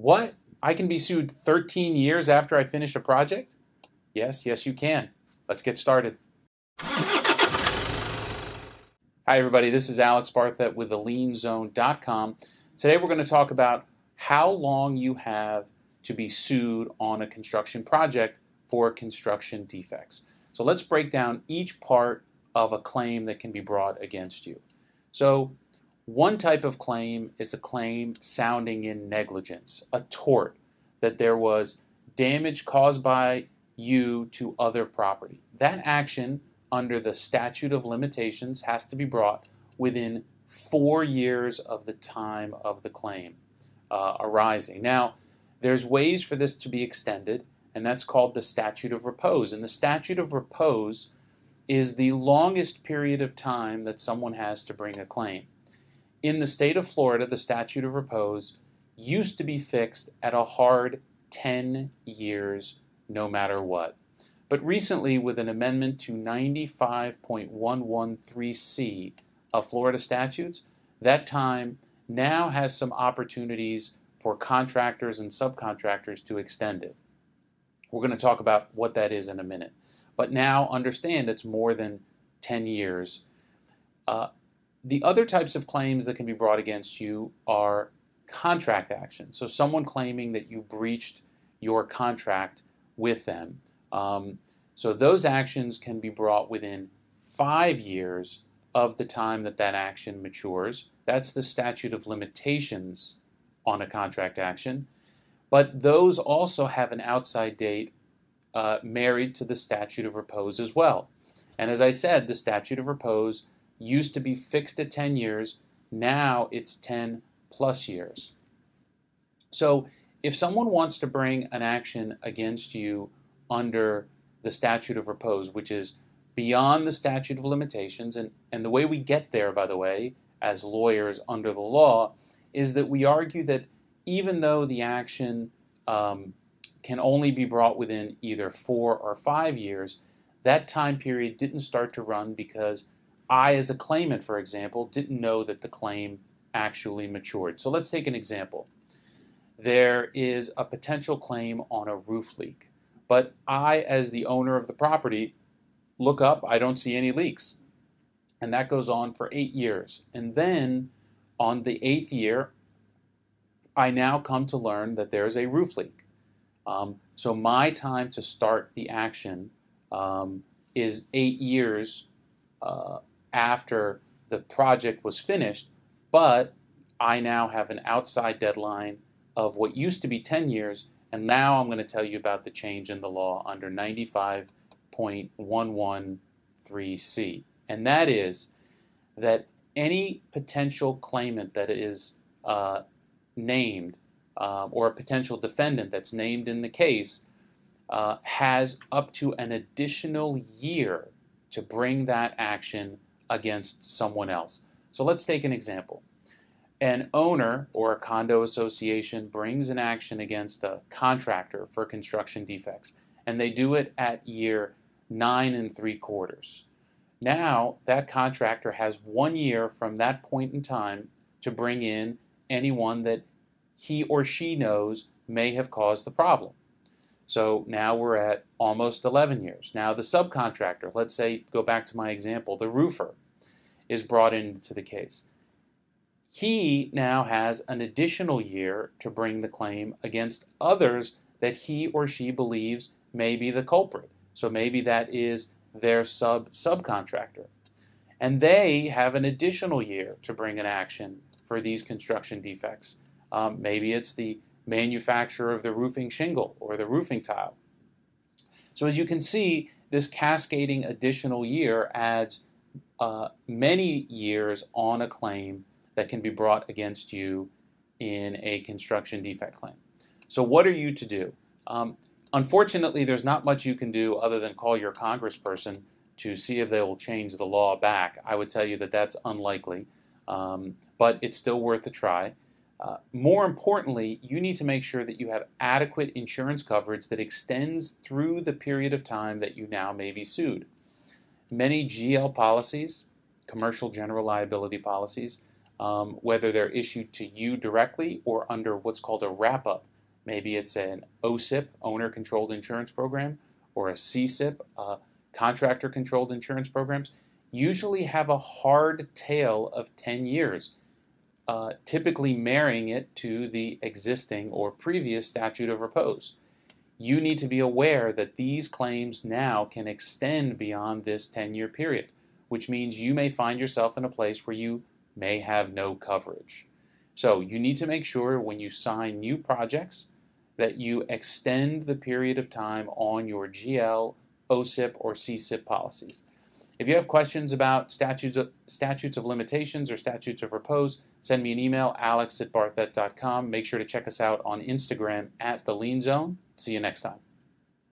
What? I can be sued 13 years after I finish a project? Yes, yes, you can. Let's get started. Hi, everybody. This is Alex Barthet with thelienzone.com. Today, we're going to talk about how long you have to be sued on a construction project for construction defects. So, let's break down each part of a claim that can be brought against you. So, one type of claim is a claim sounding in negligence, a tort, that there was damage caused by you to other property. That action under the statute of limitations has to be brought within four years of the time of the claim uh, arising. Now, there's ways for this to be extended, and that's called the statute of repose. And the statute of repose is the longest period of time that someone has to bring a claim. In the state of Florida, the statute of repose used to be fixed at a hard 10 years, no matter what. But recently, with an amendment to 95.113C of Florida statutes, that time now has some opportunities for contractors and subcontractors to extend it. We're going to talk about what that is in a minute. But now understand it's more than 10 years. Uh, the other types of claims that can be brought against you are contract action. So, someone claiming that you breached your contract with them. Um, so, those actions can be brought within five years of the time that that action matures. That's the statute of limitations on a contract action. But those also have an outside date uh, married to the statute of repose as well. And as I said, the statute of repose used to be fixed at 10 years, now it's 10 plus years. So if someone wants to bring an action against you under the statute of repose, which is beyond the statute of limitations, and, and the way we get there, by the way, as lawyers under the law, is that we argue that even though the action um, can only be brought within either four or five years, that time period didn't start to run because I, as a claimant, for example, didn't know that the claim actually matured. So let's take an example. There is a potential claim on a roof leak, but I, as the owner of the property, look up, I don't see any leaks. And that goes on for eight years. And then on the eighth year, I now come to learn that there's a roof leak. Um, so my time to start the action um, is eight years uh, after the project was finished, but I now have an outside deadline of what used to be 10 years, and now I'm going to tell you about the change in the law under 95.113C. And that is that any potential claimant that is uh, named uh, or a potential defendant that's named in the case uh, has up to an additional year to bring that action against someone else. So let's take an example. An owner or a condo association brings an action against a contractor for construction defects, and they do it at year nine and three quarters. Now, that contractor has one year from that point in time to bring in anyone that he or she knows may have caused the problem. So now we're at almost 11 years. Now the subcontractor, let's say, go back to my example, the roofer is brought into the case. He now has an additional year to bring the claim against others that he or she believes may be the culprit. So maybe that is their sub subcontractor. And they have an additional year to bring an action for these construction defects. Um, maybe it's the manufacturer of the roofing shingle or the roofing tile. So as you can see, this cascading additional year adds uh, many years on a claim that can be brought against you in a construction defect claim. So what are you to do? Um, unfortunately, there's not much you can do other than call your congressperson to see if they will change the law back. I would tell you that that's unlikely, um, but it's still worth a try. Uh, more importantly, you need to make sure that you have adequate insurance coverage that extends through the period of time that you now may be sued. Many GL policies, commercial general liability policies, um, whether they're issued to you directly or under what's called a wrap up. Maybe it's an OCIP, owner controlled insurance program, or a CCIP, uh, contractor controlled insurance programs, usually have a hard tail of 10 years, uh, typically marrying it to the existing or previous statute of repose. You need to be aware that these claims now can extend beyond this 10 year period, which means you may find yourself in a place where you may have no coverage. So you need to make sure when you sign new projects that you extend the period of time on your GL, OCIP, or CCIP policies. If you have questions about statutes of, statutes of limitations or statutes of repose, send me an email, alex at barthet.com. Make sure to check us out on Instagram at the Lien Zone. See you next time.